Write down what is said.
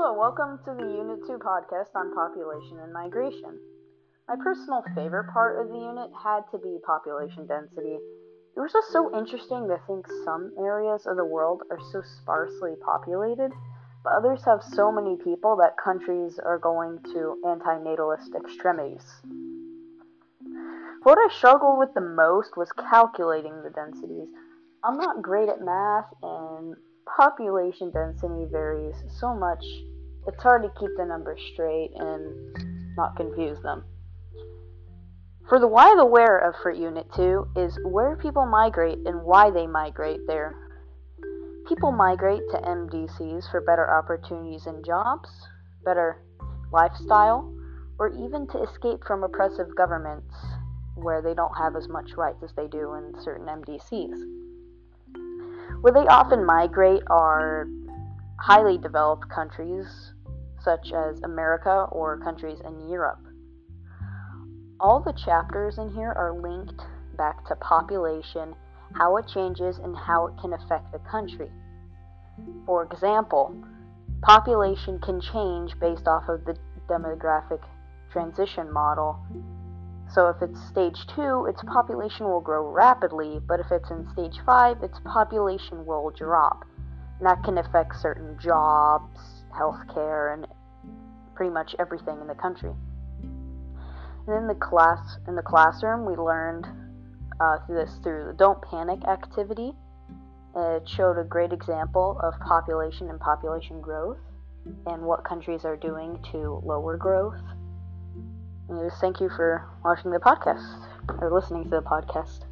welcome to the Unit 2 podcast on population and migration. My personal favorite part of the unit had to be population density. It was just so interesting to think some areas of the world are so sparsely populated, but others have so many people that countries are going to antinatalist extremities. What I struggled with the most was calculating the densities. I'm not great at math, and population density varies so much, it's hard to keep the numbers straight and not confuse them. For the why the where of for Unit 2 is where people migrate and why they migrate there. People migrate to MDCs for better opportunities and jobs, better lifestyle, or even to escape from oppressive governments where they don't have as much rights as they do in certain MDCs. Where they often migrate are highly developed countries such as America or countries in Europe. All the chapters in here are linked back to population, how it changes, and how it can affect the country. For example, population can change based off of the demographic transition model. So if it's stage 2, its population will grow rapidly, but if it's in stage 5, its population will drop. And that can affect certain jobs, healthcare, and pretty much everything in the country. And in the class, in the classroom, we learned uh, this through the Don't Panic activity. It showed a great example of population and population growth, and what countries are doing to lower growth. And just thank you for watching the podcast or listening to the podcast.